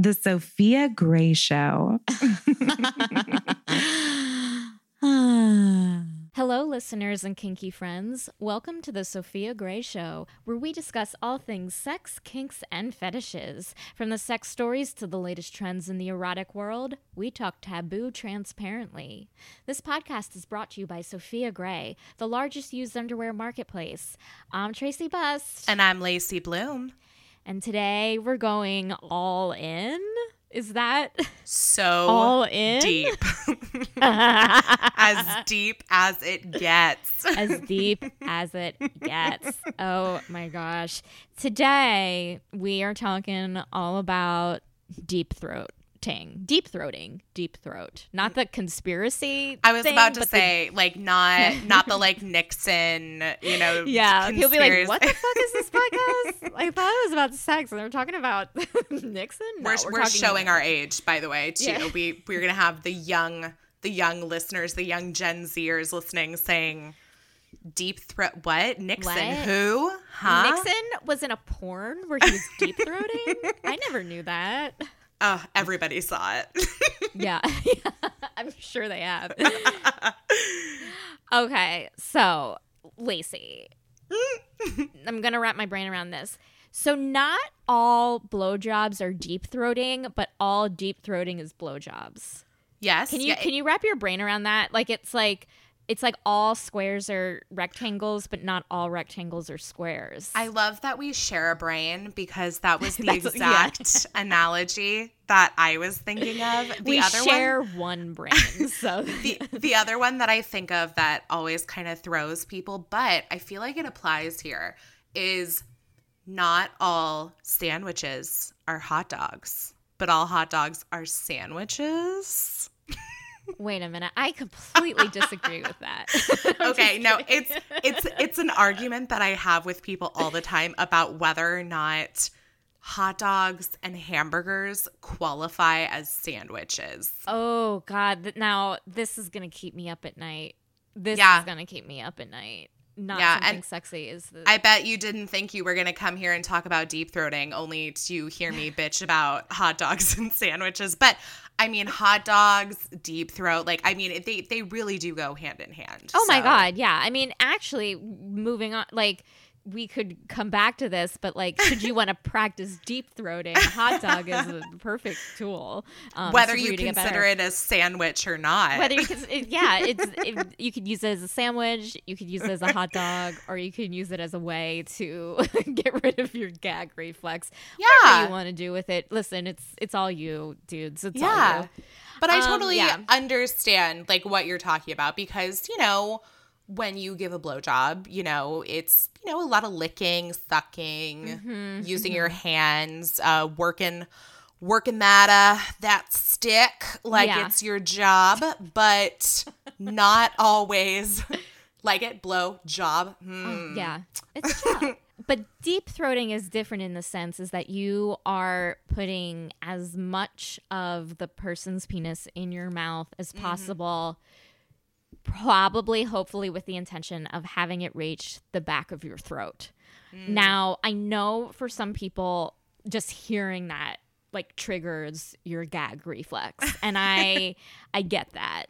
The Sofia Gray Show. Hello, listeners and kinky friends. Welcome to the Sofia Gray Show, where we discuss all things sex, kinks, and fetishes. From the sex stories to the latest trends in the erotic world, we talk taboo transparently. This podcast is brought to you by Sofia Gray, the largest used underwear marketplace. I'm Tracey Bust. And I'm Lacey Bloom. And today we're going all in. Is that so all in? Deep. as deep as it gets. as deep as it gets. Oh my gosh. Today we are talking all about deep throat ting, deep throating, deep throat. Not the conspiracy. I was thing, about to say, like, not not the like Nixon, you know. The, yeah, he'll be like, "What the fuck is this podcast?" I thought it was about sex, and they're talking about Nixon. No, we're we're, talking showing about- our age, by the way. Too. Yeah. We we're gonna have the young the young listeners, the young Gen Zers listening, saying, "Deep throat? What? Nixon? What? Who? Huh? Nixon was in a porn where he was deep throating. I never knew that. Oh, everybody saw it. Yeah. I'm sure they have. okay, so Lacey, mm. I'm gonna wrap my brain around this. So not all blowjobs are deep throating, but all deep throating is blowjobs. yes. Can you yeah, can you wrap your brain around that? Like it's like it's like all squares are rectangles, but not all rectangles are squares. I love that we share a brain because that was the yeah. exact analogy that I was thinking of. The we other share one, one brain, so the the other one that I think of that always kind of throws people, but I feel like it applies here is not all sandwiches are hot dogs, but all hot dogs are sandwiches. Wait a minute. I completely disagree with that. Okay no it's it's it's an argument that i have with people all the time about whether or not hot dogs and hamburgers qualify as sandwiches Oh God! Now this is gonna keep me up at night. This Yeah. is gonna keep me up at night. Not Yeah, something sexy is the. i bet you didn't think you were going to come here and talk about deep throating only to hear me bitch about hot dogs and sandwiches but i mean hot dogs deep throat like i mean they they really do go hand in hand oh my God! Yeah, I mean, actually, moving on. Like, we could come back to this, but like, should you want to practice deep throating? A hot dog is the perfect tool. Um, whether you consider it a sandwich or not Whether you can, it, yeah, it's it, you could use it as a sandwich, you could use it as a hot dog, or you can use it as a way to get rid of your gag reflex. Whatever Yeah. you want to do with it. Listen, it's it's all you, dudes. It's all Yeah. you. But I Um, totally yeah. understand like what you're talking about because, you know, when you give a blowjob, you know, it's, you know, a lot of licking, sucking, Mm-hmm, using your hands, uh working working that uh that stick like Yeah. it's your job, but not always like it blow job. Hmm. Oh, Yeah, it's but deep throating is different in the sense is that you are putting as much of the person's penis in your mouth as Mm-hmm. Probably, hopefully, with the intention of having it reach the back of your throat. Mm. Now, I know for some people, just hearing that like triggers your gag reflex, and I, I get that.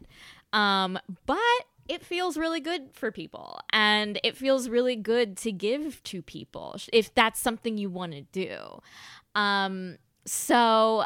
Um, but it feels really good for people, and it feels really good to give to people if that's something you want to do. Um, so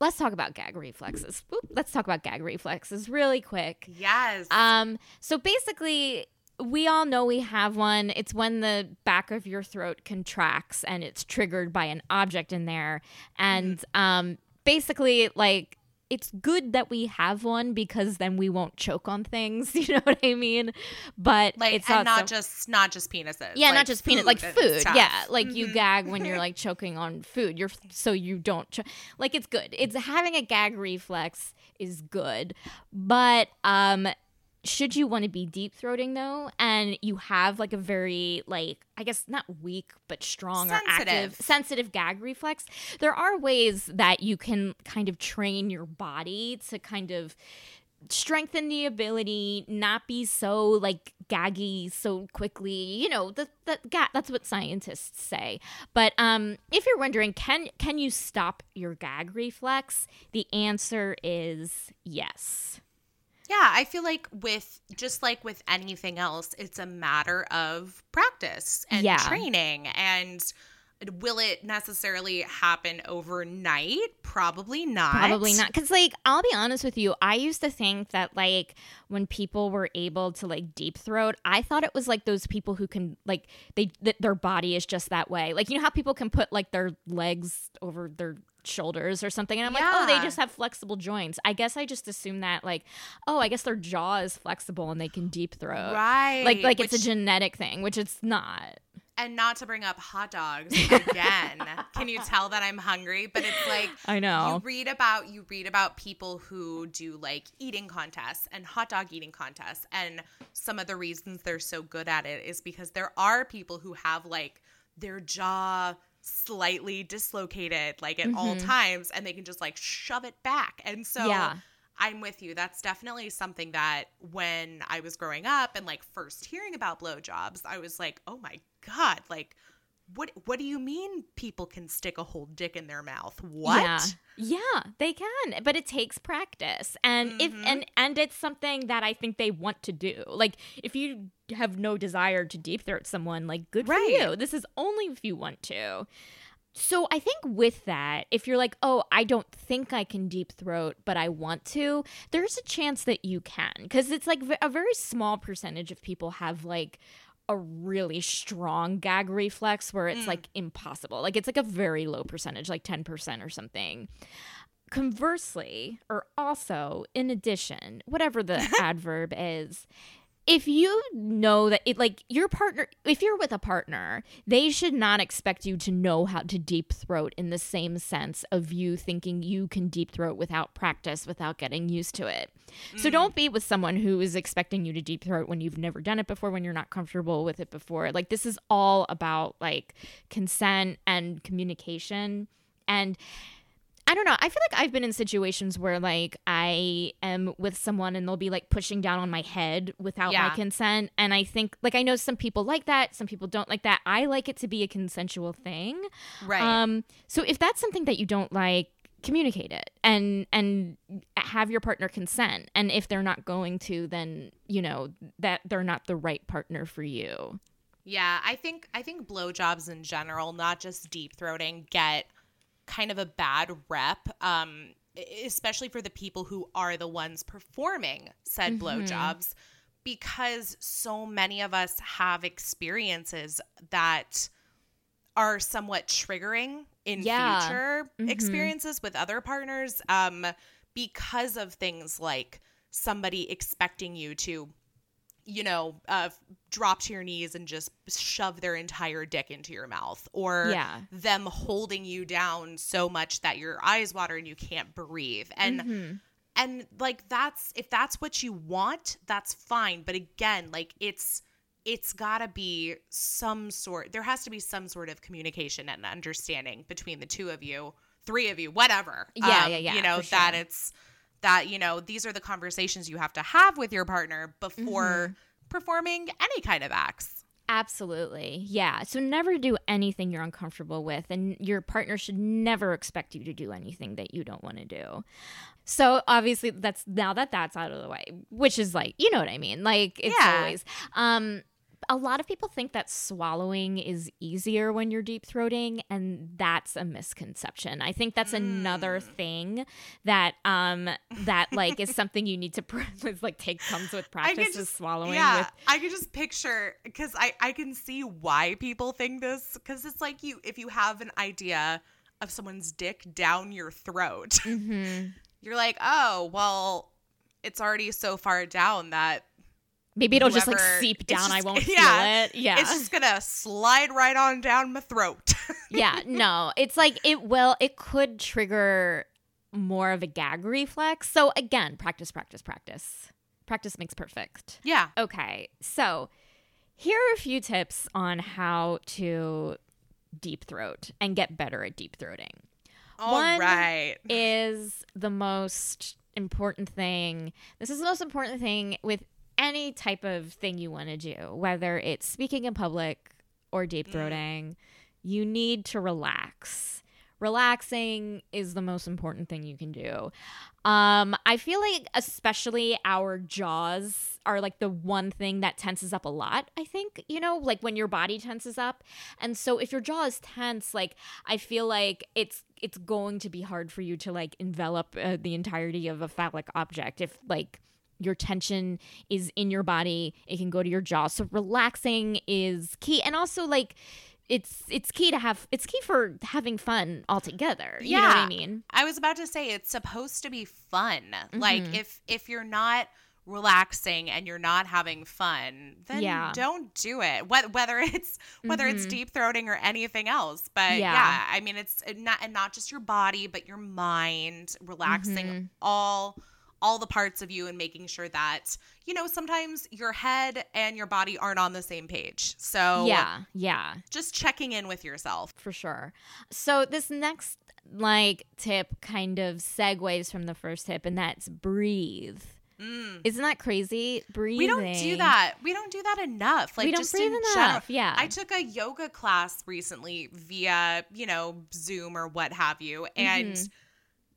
let's talk about gag reflexes. Oop, let's talk about gag reflexes really quick. Yes. Um, so basically, we all know we have one. It's when the back of your throat contracts and it's triggered by an object in there. And um, basically, like, it's good that we have one because then we won't choke on things. You know what I mean? But like it's and not just not just penises. yeah, like not just peanut, like food. Yeah, like you gag when you're like choking on food. You're so you don't cho- like it's good. It's having a gag reflex is good, but um, should you want to be deep throating though, and you have like a very like I guess not weak but strong or active Sensitive. sensitive gag reflex, there are ways that you can kind of train your body to kind of strengthen the ability, not be so like gaggy so quickly. You know, the, the ga- that's what scientists say. But um, if you're wondering, can can you stop your gag reflex? The answer is yes. Yeah, I feel like with just like with anything else, it's a matter of practice and Yeah. training and will it necessarily happen overnight? Probably not. Probably not. Because, like, I'll be honest with you, I used to think that, like, when people were able to, like, deep throat, I thought it was like those people who can, like, they, th- their body is just that way. Like, you know how people can put, like, their legs over their shoulders or something? And I'm like, oh, they just have flexible joints. I guess I just assume that, like, oh, I guess their jaw is flexible and they can deep throat. Right. Like, like it's a genetic thing, which it's not. and not to bring up hot dogs again. Can you tell that I'm hungry? But it's like I know. you read about you read about people who do like eating contests and hot dog eating contests and some of the reasons they're so good at it is because there are people who have like their jaw slightly dislocated like at all mm-hmm. times and they can just like shove it back. And so Yeah. I'm with you. That's definitely something that when I was growing up and like first hearing about blowjobs, I was like, "Oh my god, like what what do you mean people can stick a whole dick in their mouth? What?" Yeah. Yeah, they can, but it takes practice. And if Mhm. and and it's something that I think they want to do. Like if you have no desire to deep throat someone, like good Right. for you. This is only if you want to. So I think with that, if you're like, "Oh, I don't think I can deep throat, but I want to," there's a chance that you can cuz it's like v- a very small percentage of people have like a really strong gag reflex where it's mm. like impossible. Like it's like a very low percentage, like 10% or something. Conversely, or also in addition, whatever the adverb is, if you know that it like your partner if you're with a partner they should not expect you to know how to deep throat in the same sense of you thinking you can deep throat without practice without getting used to it. So mm. don't be with someone who is expecting you to deep throat when you've never done it before when you're not comfortable with it before. Like this is all about like consent and communication. And I don't know. I feel like I've been in situations where like I am with someone and they'll be like pushing down on my head without my consent. And I think like I know some people like that, some people don't like that. I like it to be a consensual thing. Right. Um so if that's something that you don't like, communicate it and and have your partner consent. And if they're not going to, then you know that they're not the right partner for you. Yeah, I think I think blowjobs in general, not just deep throating, get kind of a bad rep, um, especially for the people who are the ones performing said blowjobs, because so many of us have experiences that are somewhat triggering in Yeah. future Mhm. experiences with other partners, um, because of things like somebody expecting you to you know, uh, drop to your knees and just shove their entire dick into your mouth, or Yeah. them holding you down so much that your eyes water and you can't breathe. And Mhm. and like that's if that's what you want, that's fine. But again, like it's it's got to be some sort. There has to be some sort of communication and understanding between the two of you, three of you, whatever. Yeah, Um, yeah, yeah, You know for that it's that you know these are the conversations you have to have with your partner before Mm-hmm. performing any kind of acts. Absolutely. Yeah. So never do anything you're uncomfortable with, and your partner should never expect you to do anything that you don't want to do. So obviously that's now that that's out of the way, which is like, you know what I mean? Like it's Yeah. always um a lot of people think that swallowing is easier when you're deep throating and that's a misconception. I think that's another thing that um that like is something you need to like take comes with practice is swallowing yeah, with I can just picture because I I can see why people think this because it's like you if you have an idea of someone's dick down your throat, Mhm. you're like, oh well, it's already so far down that Maybe it'll just like seep down. I won't yeah, feel it. Yeah. it's just gonna slide right on down my throat. yeah. No, it's like it will, it could trigger more of a gag reflex. So again, practice, practice, practice. Practice makes perfect. yeah, Okay. So here are a few tips on how to deep throat and get better at deep throating. all right. One is the most important thing. This is the most important thing with any type of thing you want to do, whether it's speaking in public or deep throating. You need to relax. Relaxing is the most important thing you can do. Um, I feel like especially our jaws are like the one thing that tenses up a lot. I think you know, like when your body tenses up, and so if your jaw is tense, like I feel like it's it's going to be hard for you to like envelop uh, the entirety of a phallic object if like your tension is in your body it can go to your jaw so relaxing is key and also like it's it's key to have it's key for having fun altogether you know what i mean I was about to say it's supposed to be fun. Mm-hmm. Like if if you're not relaxing and you're not having fun, then Yeah. don't do it. Whether whether it's whether it's Mhm. deep throating or anything else. But Yeah. yeah, I mean it's not and not just your body, but your mind, relaxing Mhm. all all the parts of you and making sure that you know sometimes your head and your body aren't on the same page. So yeah yeah just checking in with yourself. for sure so this next like tip kind of segues from the first tip and that's breathe Mm. isn't that crazy breathing We don't do that. We don't do that enough. Like we don't just breathe enough general. yeah I took a yoga class recently via, you know, Zoom or what have you. And Mhm.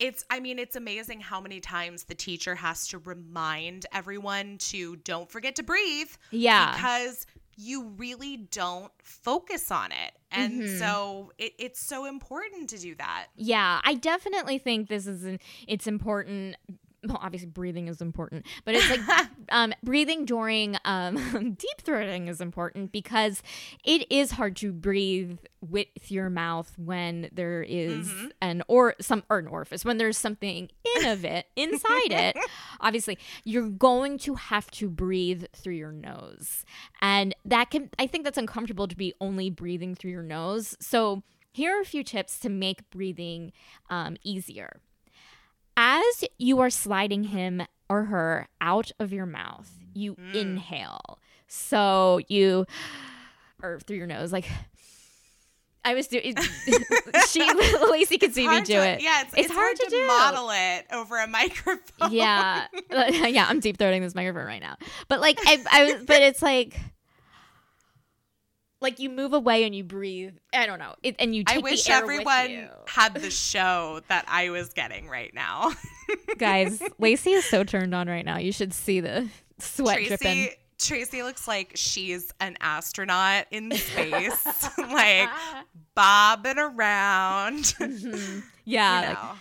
It's I mean, it's amazing how many times the teacher has to remind everyone to don't forget to breathe yeah because you really don't focus on it. And Mhm. so it, it's so important to do that. Yeah, I definitely think this is an, it's important. Well, obviously breathing is important, but it's like um, breathing during um, deep throating is important because it is hard to breathe with your mouth when there is Mhm. an or some or an orifice when there's something in of it inside it. Obviously, you're going to have to breathe through your nose, and that can I think that's uncomfortable to be only breathing through your nose. So here are a few tips to make breathing um, easier. As you are sliding him or her out of your mouth, you Mm. inhale. So you, or through your nose, like I was doing. she, Lacey could see me do to- it. Yeah, it's, It's it's, hard hard, to to, do. model it over a microphone. Yeah, yeah. I'm deep throating this microphone right now, but like I, I was, but it's like. Like you move away and you breathe. I don't know. It, and you take I wish the air with everyone had the show that I was getting right now. Guys, Lacey is so turned on right now. You should see the sweat dripping. Tracey Tracey looks like she's an astronaut in space, like bobbing around. Mhm. Yeah. you like- know.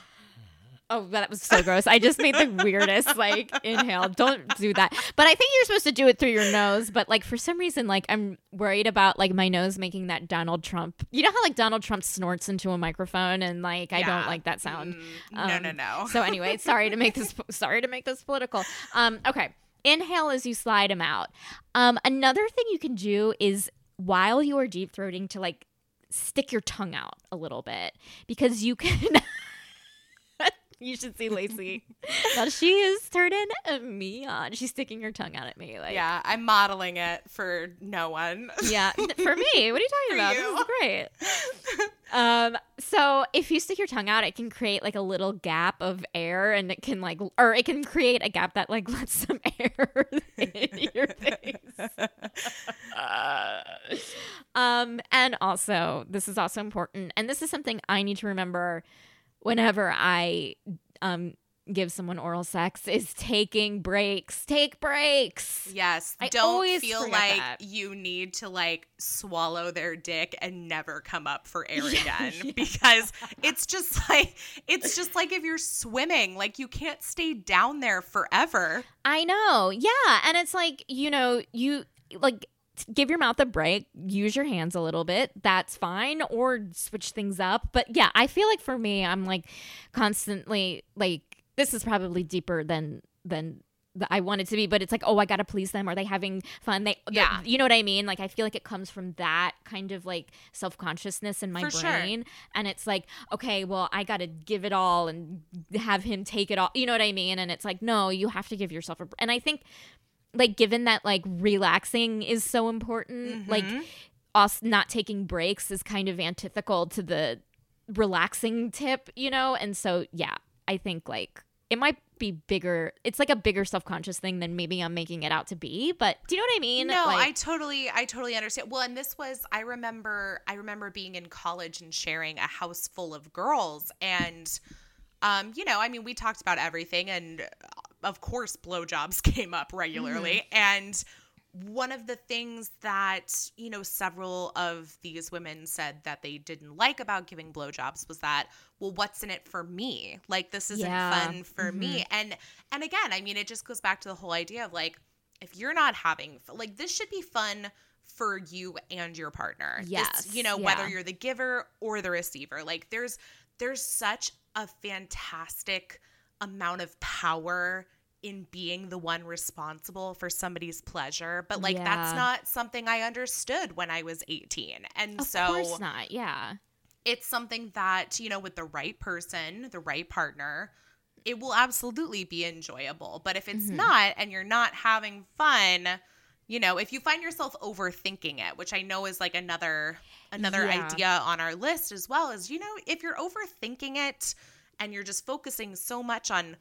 Oh, that was so gross. I just made the weirdest like inhale. Don't do that. But I think you're supposed to do it through your nose. But like for some reason, like I'm worried about like my nose making that Donald Trump. You know how like Donald Trump snorts into a microphone and like I don't like that sound. Mm, no, Um, no, no. So anyway, sorry to make this sorry to make this political. Um, okay. Inhale as you slide them out. Um, another thing you can do is while you are deep throating to like stick your tongue out a little bit because you can you should see Lacey. she is turning me on. She's sticking her tongue out at me. Like yeah, I'm modeling it for no one. yeah, for me. What are you talking For about? you. This is great. Um, so if you stick your tongue out, it can create like a little gap of air, and it can like, or it can create a gap that like lets some air in your face. um, and also, this is also important, and this is something I need to remember whenever I um give someone oral sex is taking breaks. Take breaks. Yes, I don't always feel like that. you need to like swallow their dick and never come up for air Yeah, again yeah. because it's just like it's just like if you're swimming, like you can't stay down there forever. I know. Yeah. And it's like, you know, you like give your mouth a break, use your hands a little bit. That's fine or switch things up. But yeah, I feel like for me I'm like constantly like this is probably deeper than than I want it to be, but it's like, oh, I gotta please them. Are they having fun? They, Yeah. you know what I mean. Like, I feel like it comes from that kind of like self consciousness in my For sure. brain, and it's like, okay, well, I gotta give it all and have him take it all. You know what I mean? And it's like, no, you have to give yourself a. And I think, like, given that like relaxing is so important, like Mhm. us not taking breaks is kind of antithetical to the relaxing tip, you know? And so, yeah, I think like it might be bigger. It's like a bigger self conscious thing than maybe I'm making it out to be. But do you know what I mean? No, Like- I totally, I totally understand. Well, and this was, I remember, I remember being in college and sharing a house full of girls, and, um, you know, I mean, we talked about everything, and uh, of course, blowjobs came up regularly, and one of the things that you know several of these women said that they didn't like about giving blowjobs was that well what's in it for me? Like this isn't Yeah. fun for me. And and again i mean it just goes back to the whole idea of like if you're not having like this should be fun for you and your partner. This- Yes, you know yeah. whether you're the giver or the receiver. Like there's there's such a fantastic amount of power in being the one responsible for somebody's pleasure but like that's not something i understood when i was 18 and of so course not. Yeah. it's something that you know with the right person the right partner it will absolutely be enjoyable but if it's Mhm. not and you're not having fun you know if you find yourself overthinking it which i know is like another another Yeah. idea on our list as well is you know if you're overthinking it and you're just focusing so much on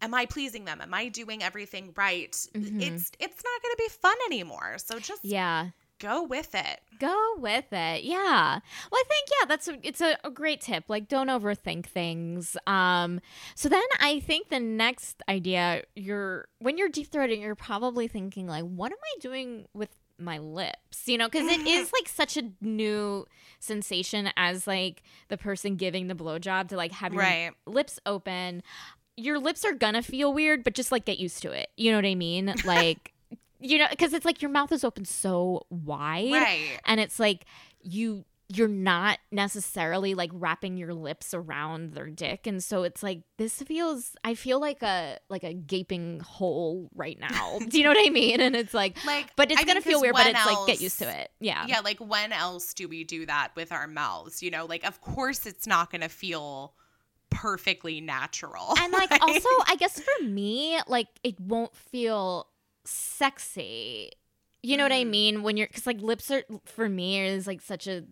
am i pleasing them am i doing everything right Mhm. it's it's not going to be fun anymore so just Yeah. Go with it Go with it. Yeah. Well, I think yeah, that's a, it's a, a great tip. Like don't overthink things. Um so then I think the next idea you're when you're deep throating, you're probably thinking like what am I doing with my lips? You know, cuz it is like such a new sensation as like the person giving the blowjob to like have your Right. lips open. Your lips are gonna feel weird, but just like get used to it. You know what I mean? Like you know, because it's like your mouth is open so wide right. and it's like you you're not necessarily like wrapping your lips around their dick. And so it's like this feels i feel like a like a gaping hole right now. Do you know what i mean? And it's like like but it's I gonna feel weird but it's like get used to it. Yeah. Yeah like when else do we do that with our mouths? You know like of course it's not going to feel perfectly natural and like right? also i guess for me like it won't feel sexy. You know what i Mm. mean? When you're because like lips are for me is like such a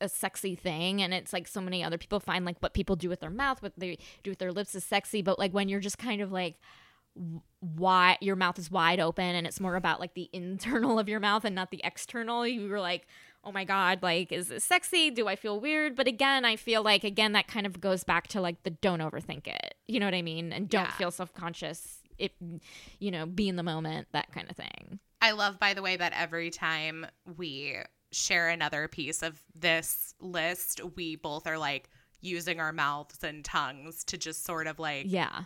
a sexy thing and it's like so many other people find like what people do with their mouth what they do with their lips is sexy but like when you're just kind of like why your mouth is wide open and it's more about like the internal of your mouth and not the external you were like oh my god like is this sexy? Do i feel weird? But again i feel like again that kind of goes back to like the don't overthink it. You know what i mean? And don't Yeah. feel self-conscious if you know be in the moment that kind of thing. I love by the way that every time we share another piece of this list we both are like using our mouths and tongues to just sort of like yeah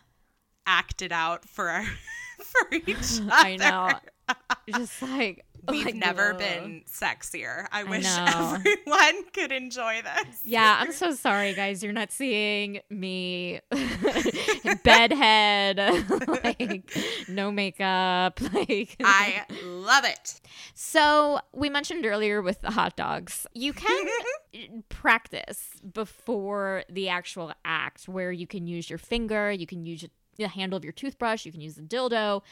act it out for our for each other I know. just like we've like, never whoa. been sexier i, I wish know. everyone could enjoy this Yeah, I'm so sorry, guys. You're not seeing me bedhead, like no makeup, like i love it So we mentioned earlier with the hot dogs, you can practice before the actual act, where you can use your finger, you can use the handle of your toothbrush, you can use the dildo,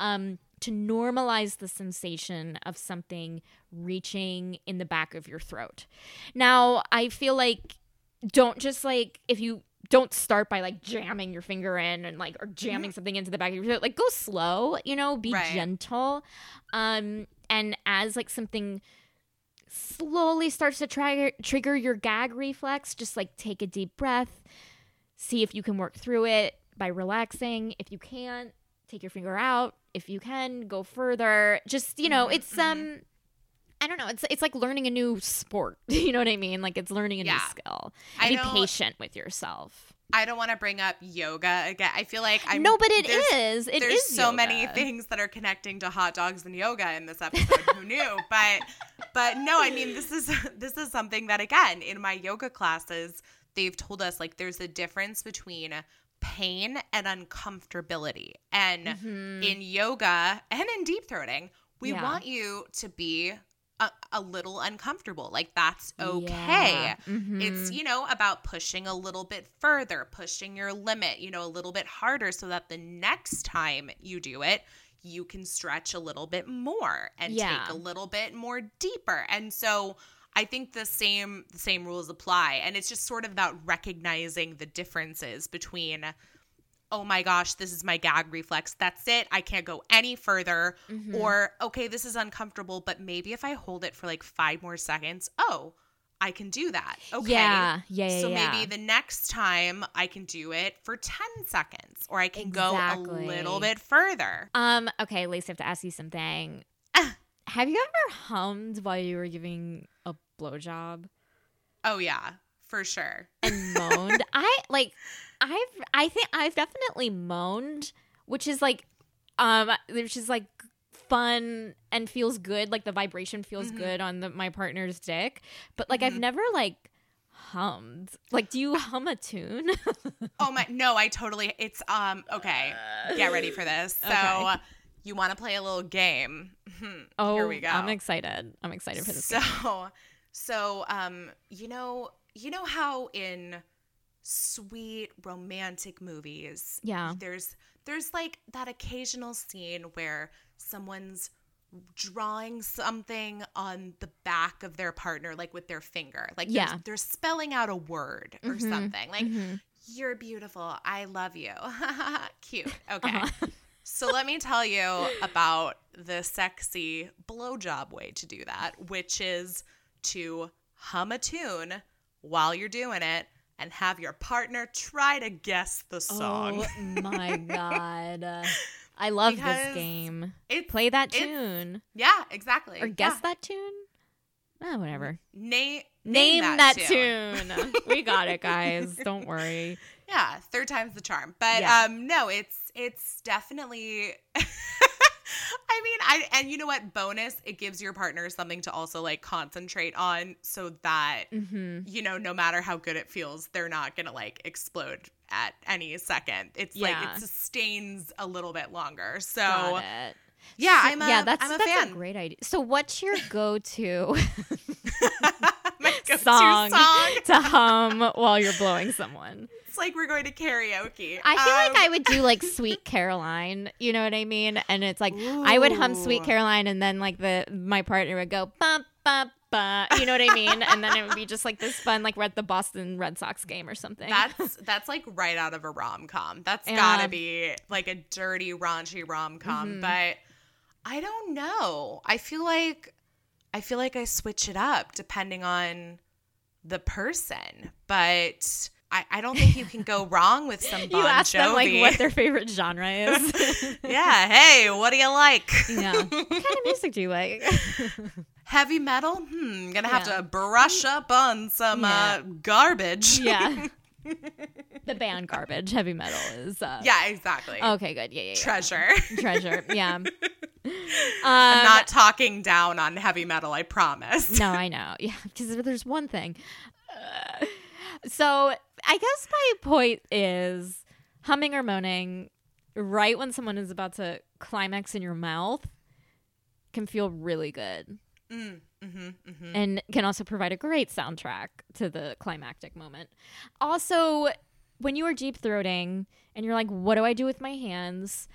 um, to normalize the sensation of something reaching in the back of your throat. Now, I feel like don't just like if you don't start by like jamming your finger in and like or jamming something into the back of your throat. Like go slow, you know, be Right. gentle. Um and as like something slowly starts to trigger trigger your gag reflex, just like take a deep breath, see if you can work through it by relaxing. If you can't, take your finger out. If you can, go further. Just, you know, Mhm, it's um I don't know. It's it's like learning a new sport. you know what I mean? Like it's learning a new skill. I be patient with yourself. I don't want to bring up yoga again. I feel like I'm no, but it is. It there's is so many things that are connecting to hot dogs and yoga in this episode. Who knew? But but no, I mean this is this is something that again in my yoga classes they've told us like there's a difference between pain and uncomfortability. And Mhm. in yoga and in deep throating, we Yeah. want you to be a, a little uncomfortable. Like that's okay. Yeah. It's, Mhm. you know, about pushing a little bit further, pushing your limit, you know, a little bit harder so that the next time you do it, you can stretch a little bit more and Yeah. take a little bit more deeper. And so I think the same the same rules apply and it's just sort of about recognizing the differences between oh my gosh, this is my gag reflex. That's it. I can't go any further. Mhm. Or, okay, this is uncomfortable, but maybe if I hold it for like five more seconds, oh, I can do that. Okay. Yeah, yeah, yeah. So yeah. maybe the next time I can do it for 10 seconds or I can go a little bit further. Um, okay, Lacey, I have to ask you something. Have you ever hummed while you were giving a blowjob Oh, yeah, for sure. and moaned? I like I've I think I've definitely moaned, which is like um which is like fun and feels good, like the vibration feels Mhm. good on the, my partner's dick. But like I've Mhm. never like hummed. Like do you hum a tune? Oh, my. No, I totally. It's, um, okay. Get ready for this. So, Okay. you want to play a little game? Oh, Here we go. I'm excited. I'm excited for this. So, game. So um, you know, you know how in sweet romantic movies, Yeah. there's there's like that occasional scene where someone's drawing something on the back of their partner like with their finger like they're- Yeah. they're, spelling out a word or Mhm. something like Mhm. you're beautiful i love you cute okay Uh-huh. so let me tell you about the sexy blowjob way to do that, which is to hum a tune while you're doing it and have your partner try to guess the song. Oh my god. I love Because this game. It's Play that tune. yeah, exactly. Or guess Yeah. that tune? Ah, whatever. Name Name, that, tune. tune. we got it, guys. Don't worry. Yeah, third time's the charm. But Yeah. um no, it's it's definitely I mean, I and you know what? Bonus, it gives your partner something to also like concentrate on so that hmm you know, no matter how good it feels, they're not gonna like explode at any second. It's like it sustains a little bit longer. So yeah, So- I'm a yeah, that's I'm a that's fan. a great idea. So, what's your go-to song, song. to hum while you're blowing someone? It's like we're going to karaoke. I feel like Um, I would do like Sweet Caroline. You know what I mean? And it's like I would hum Sweet Caroline, and then like the my partner would go bum bum bum. You know what I mean? And then it would be just like this fun, like we're at the Boston Red Sox game or something. That's that's like right out of a rom com. That's Yeah. gotta be like a dirty, raunchy rom com. Mhm. But I don't know. I feel like I feel like I switch it up depending on the person. But I, I don't think you can go wrong with some Bon you ask them like what their favorite genre is. yeah. Hey, what do you like? yeah. What kind of music do you like? Heavy metal? Hmm. Gonna have Yeah. to brush up on some Yeah. uh, garbage. yeah. the band garbage, heavy metal is. Uh, yeah. Exactly. Okay, good. Yeah, yeah, yeah. Treasure. Treasure. Yeah. Um, I'm not talking down on heavy metal. I promise. no, I know. Yeah, because there's one thing. Uh, so I guess my point is humming or moaning right when someone is about to climax in your mouth can feel really good Mm, mm-hmm, mm-hmm. and can also provide a great soundtrack to the climactic moment. Also, when you are deep throating and you're like, what do I do with my hands?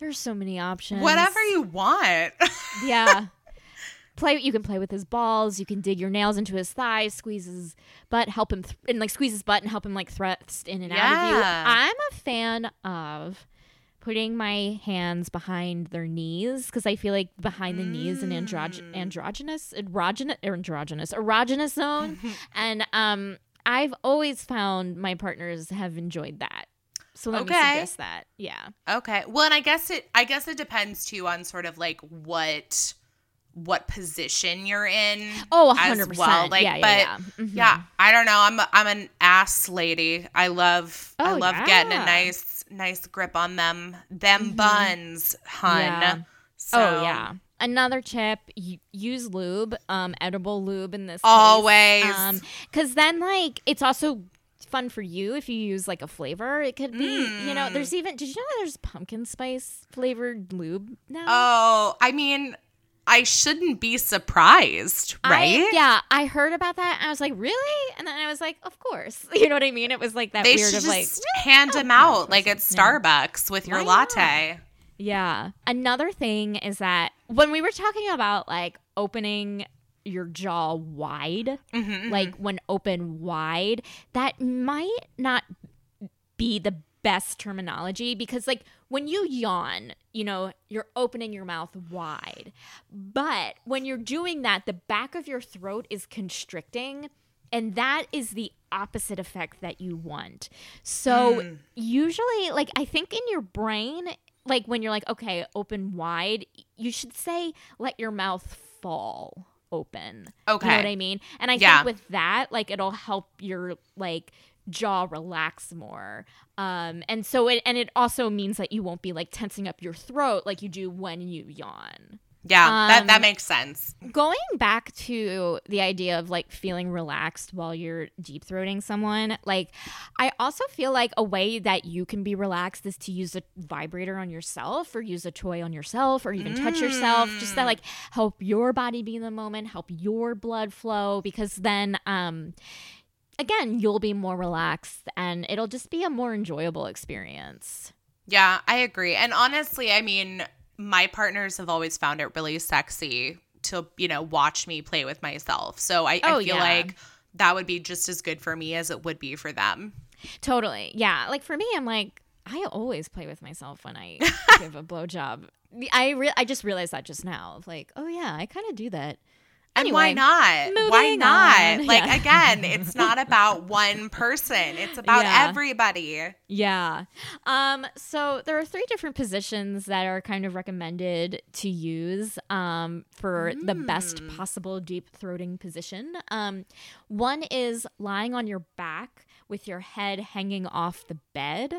There's so many options. Whatever you want. Yeah. play you can play with his balls, you can dig your nails into his thighs, squeeze his butt, help him th- and like squeeze his butt and help him like thrust in and out of you. Yeah. I'm a fan of putting my hands behind their knees because I feel like behind the knees an androg- Mm. androgynous androgynous androgynous erogenous zone and um I've always found my partners have enjoyed that. So let me Okay. suggest that. Yeah. okay. Well, and I guess it I guess it depends too on sort of like what what position you're in. Oh, as 100%. well. Like, yeah, yeah, but yeah. Mhm. yeah, I don't know. I'm a, I'm an ass lady. I love I Oh, love getting a nice nice grip on them them Mhm. buns, hun. Yeah. So, oh yeah. Another tip: use lube, um, edible lube in this. Always. case. um, because then like it's also fun for you if you use like a flavor. It could be, you know, Mm. there's even. Did you know there's pumpkin spice flavored lube now? Oh, I mean, I shouldn't be surprised, I- right? yeah, I heard about that. And I was like, really? And then I was like, of course. You know what I mean? It was like that They weird of just like, hand Oh, them out like at. Starbucks with your Why not? latte. Yeah. Another thing is that when we were talking about like opening your jaw wide, Mhm, mhm. like when open wide, that might not be the best terminology because like when you yawn, you know, you're opening your mouth wide. But when you're doing that, the back of your throat is constricting and that is the opposite effect that you want. So Mm. usually like I think in your brain like when you're like okay, open wide, you should say let your mouth fall open. Okay. You know what I mean? And I Yeah. think with that, like it'll help your like jaw relax more. Um and so it and it also means that you won't be like tensing up your throat like you do when you yawn. Yeah, that, that Um, makes sense. Going back to the idea of like feeling relaxed while you're deep throating someone, like I also feel like a way that you can be relaxed is to use a vibrator on yourself or use a toy on yourself or even touch yourself just to like help your body be in the moment, help your blood flow because then um again, you'll be more relaxed and it'll just be a more enjoyable experience. Yeah, I agree. And honestly, I mean, my partners have always found it really sexy to, you know, watch me play with myself. So I, Oh, I feel yeah. like that would be just as good for me as it would be for them. Totally. Yeah. Like for me, I'm like, I always play with myself when I give a blowjob. I re- I just realized that just now. Of like, oh yeah, I kind of do that. And why not? Why not? on. Like Yeah. again, it's not about one person. It's about Yeah. everybody. Yeah. Um. So there are three different positions that are kind of recommended to use um for the best possible deep throating position. Um, one is lying on your back with your head hanging off the bed.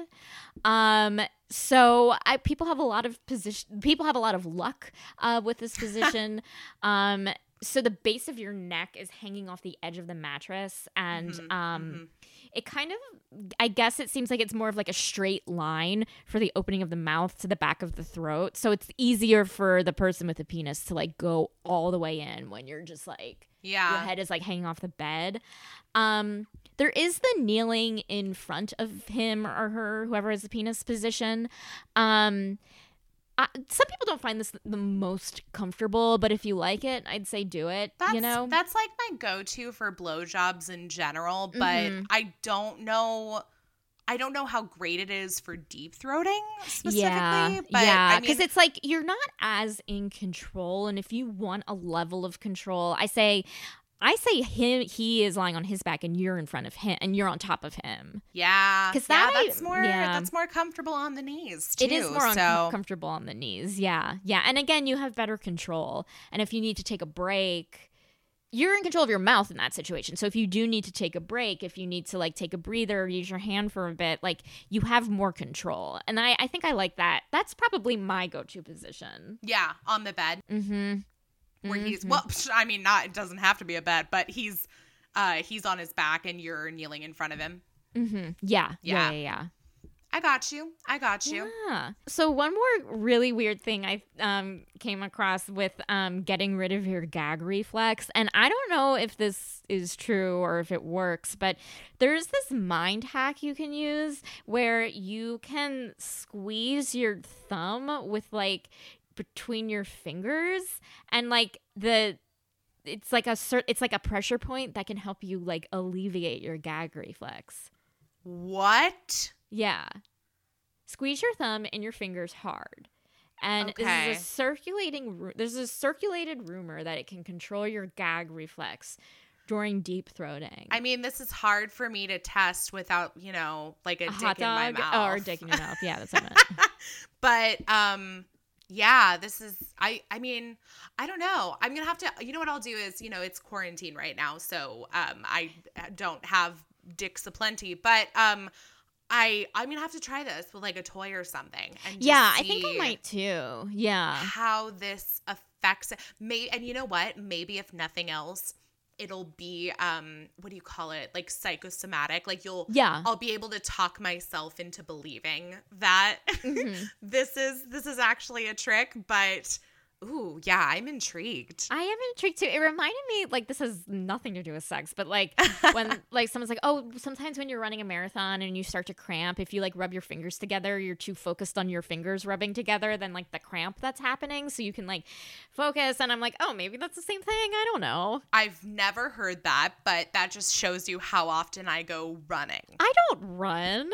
Um. So I people have a lot of position. People have a lot of luck uh, with this position. um. So the base of your neck is hanging off the edge of the mattress, and um, it kind of I guess it seems like it's more of like a straight line for the opening of the mouth to the back of the throat. So it's easier for the person with a penis to like go all the way in when you're just like yeah your head is like hanging off the bed. Um there is the kneeling in front of him or her, whoever has the penis position. Um I, some people don't find this the most comfortable, but if you like it, I'd say do it. That's, you know, that's like my go-to for blowjobs in general, but Mhm. I don't know. I don't know how great it is for deep throating specifically. Yeah, but yeah, I because mean, it's like you're not as in control, and if you want a level of control, I say, I say him. He is lying on his back, and you're in front of him, and you're on top of him. yeah, yeah, that I- that's more yeah. that's more comfortable on the knees too. it is more so uncomfortable on the knees. Yeah, yeah, and again, you have better control. And if you need to take a break. You're in control of your mouth in that situation. So if you do need to take a break, if you need to like take a breather, use your hand for a bit, like you have more control. And I, I think I like that. That's probably my go-to position. yeah, on the bed Mm-hmm. Where he's well, I mean, not it doesn't have to be a bed, but he's uh he's on his back and you're kneeling in front of him. Mm-hmm. Yeah, Yeah. yeah, yeah, yeah. I got you. I got you. Yeah. So one more really weird thing I um, came across with um, getting rid of your gag reflex, and I don't know if this is true or if it works, but there's this mind hack you can use where you can squeeze your thumb with like between your fingers, and like the it's like a cert- it's like a pressure point that can help you like alleviate your gag reflex. What? Yeah. Squeeze your thumb and your fingers hard. And Okay. this is a circulating there's a circulated rumor that it can control your gag reflex during deep throating. I mean, this is hard for me to test without, you know, like a, a dick in my mouth. oh, or a dick in your mouth. Yeah, that's what I meant. but um yeah, this is I I mean, I don't know. I'm going to have to you know what I'll do is, you know, it's quarantine right now, so um I don't have dicks aplenty, but um I I'm to have to try this with like a toy or something and yeah, I think I might too. Yeah. how this affects may and you know what? Maybe if nothing else, it'll be um what do you call it? Like psychosomatic. Like you'll Yeah. I'll be able to talk myself into believing that Mhm. this is this is actually a trick, but Ooh, yeah, I'm intrigued. I am intrigued too. It reminded me, like, this has nothing to do with sex, but like when, like, someone's like, oh, sometimes when you're running a marathon and you start to cramp, if you like rub your fingers together, you're too focused on your fingers rubbing together than like the cramp that's happening. So you can like focus. And I'm like, oh, maybe that's the same thing. I don't know. I've never heard that, but that just shows you how often I go running. I don't run.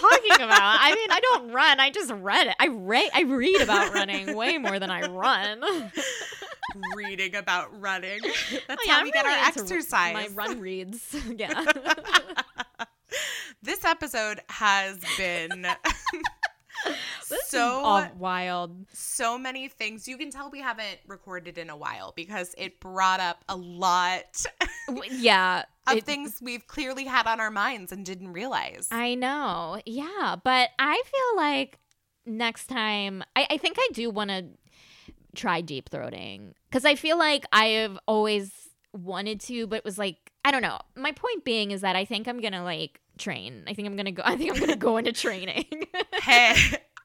What are you talking about? I mean, I don't run. I just read it. I read. I read about running way more than I run. Reading about running. Oh, That's Oh, yeah, how I'm we get really our exercise. My run reads. Yeah. this episode has been so wild. so many things. You can tell we haven't recorded in a while because it brought up a lot Yeah. of it- things we've clearly had on our minds and didn't realize. I know. Yeah. But I feel like next time, I, I think I do want to try deep throating because I feel like I have always wanted to, but it was like, I don't know. My point being is that I think I'm to like train. I think I'm to go, I think I'm to go into training. hey,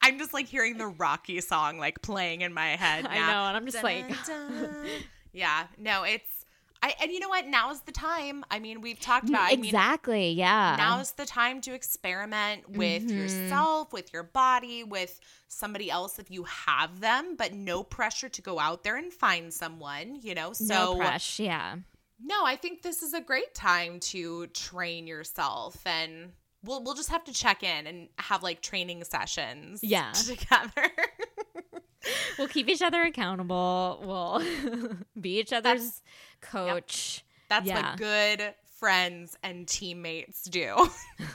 I'm just like hearing the Rocky song like playing in my head. I know. And I'm just like, Dun-dun-dun. yeah, no, it's I and you know what? Now is the time. I mean, we've talked about I mean, exactly. yeah. now's the time to experiment with Mhm. yourself, with your body, with somebody else if you have them, but no pressure to go out there and find someone, you know? So no pressure. Yeah. no, I think this is a great time to train yourself and we'll we'll just have to check in and have like training sessions Yeah. together. We'll keep each other accountable. We'll be each other's coach. That's Yeah. what good friends and teammates do.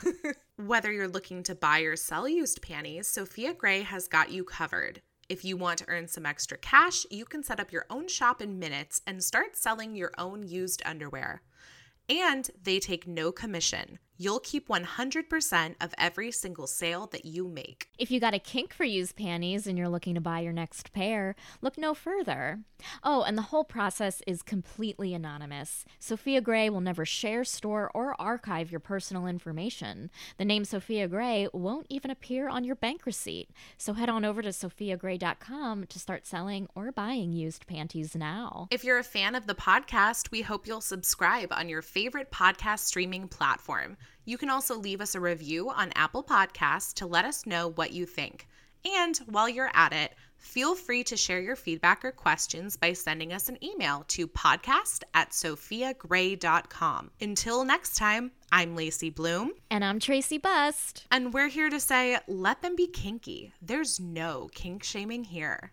Whether you're looking to buy or sell used panties, Sofia Gray has got you covered. If you want to earn some extra cash, you can set up your own shop in minutes and start selling your own used underwear. And they take no commission. You'll keep 100% of every single sale that you make. If you got a kink for used panties and you're looking to buy your next pair, look no further. Oh, and the whole process is completely anonymous. Sofia Gray will never share, store, or archive your personal information. The name Sofia Gray won't even appear on your bank receipt. So head on over to sofiagray.com to start selling or buying used panties now. If you're a fan of the podcast, we hope you'll subscribe on your favorite podcast streaming platform. You can also leave us a review on Apple Podcasts to let us know what you think. And while you're at it, feel free to share your feedback or questions by sending us an email to podcast at sofiagray.com. Until next time, I'm Lacey Bloom, And I'm Tracey Bust. and we're here to say let them be kinky. There's no kink shaming here.